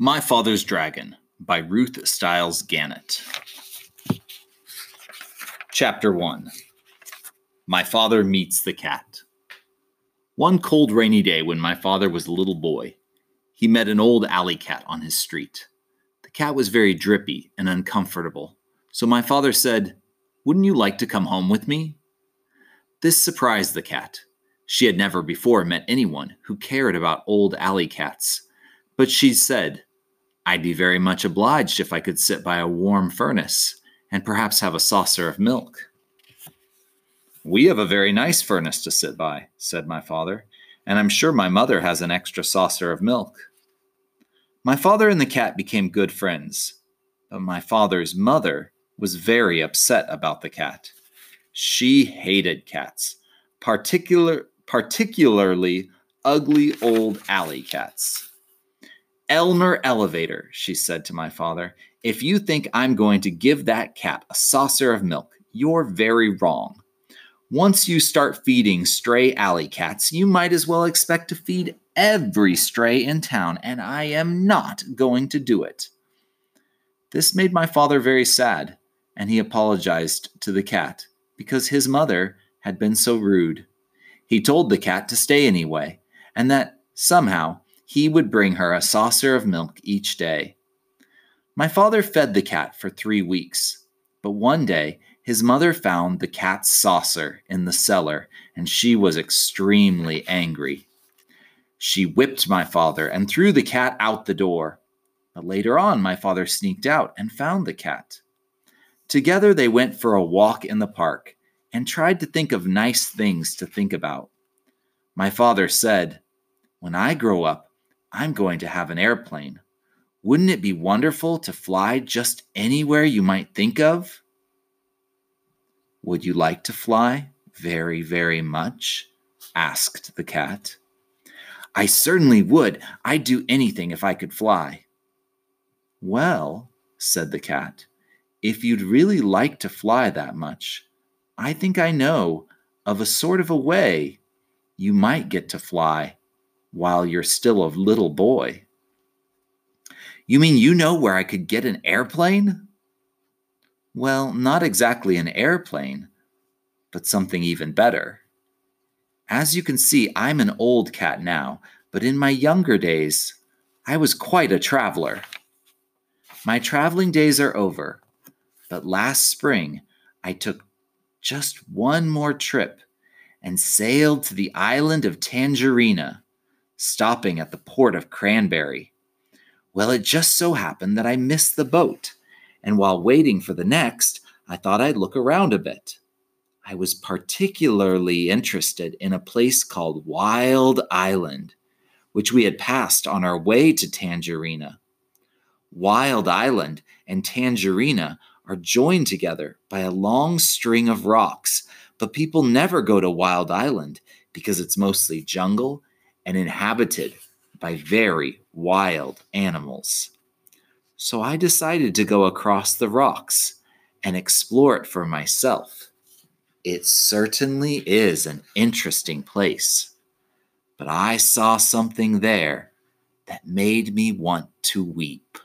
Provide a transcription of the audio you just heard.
My Father's Dragon by Ruth Stiles Gannett. Chapter 1 My Father Meets the Cat. One cold, rainy day when my father was a little boy, he met an old alley cat on his street. The cat was very drippy and uncomfortable, so my father said, Wouldn't you like to come home with me? This surprised the cat. She had never before met anyone who cared about old alley cats, but she said, I'd be very much obliged if I could sit by a warm furnace and perhaps have a saucer of milk. We have a very nice furnace to sit by, said my father, and I'm sure my mother has an extra saucer of milk. My father and the cat became good friends, but my father's mother was very upset about the cat. She hated cats, particular, particularly ugly old alley cats. Elmer Elevator, she said to my father, if you think I'm going to give that cat a saucer of milk, you're very wrong. Once you start feeding stray alley cats, you might as well expect to feed every stray in town, and I am not going to do it. This made my father very sad, and he apologized to the cat because his mother had been so rude. He told the cat to stay anyway, and that somehow he would bring her a saucer of milk each day. My father fed the cat for three weeks, but one day his mother found the cat's saucer in the cellar, and she was extremely angry. She whipped my father and threw the cat out the door. But later on, my father sneaked out and found the cat. Together, they went for a walk in the park and tried to think of nice things to think about. My father said, When I grow up, I'm going to have an airplane. Wouldn't it be wonderful to fly just anywhere you might think of? Would you like to fly very, very much? asked the cat. I certainly would. I'd do anything if I could fly. Well, said the cat, if you'd really like to fly that much, I think I know of a sort of a way you might get to fly while you're still a little boy. You mean you know where I could get an airplane? Well, not exactly an airplane, but something even better. As you can see, I'm an old cat now, but in my younger days, I was quite a traveler. My traveling days are over, but last spring I took just one more trip and sailed to the island of Tangerina stopping at the port of Cranberry. Well, it just so happened that I missed the boat, and while waiting for the next, I thought I'd look around a bit. I was particularly interested in a place called Wild Island, which we had passed on our way to Tangerina. Wild Island and Tangerina are joined together by a long string of rocks, but people never go to Wild Island because it's mostly jungle and inhabited by very wild animals. So I decided to go across the rocks and explore it for myself. It certainly is an interesting place, but I saw something there that made me want to weep.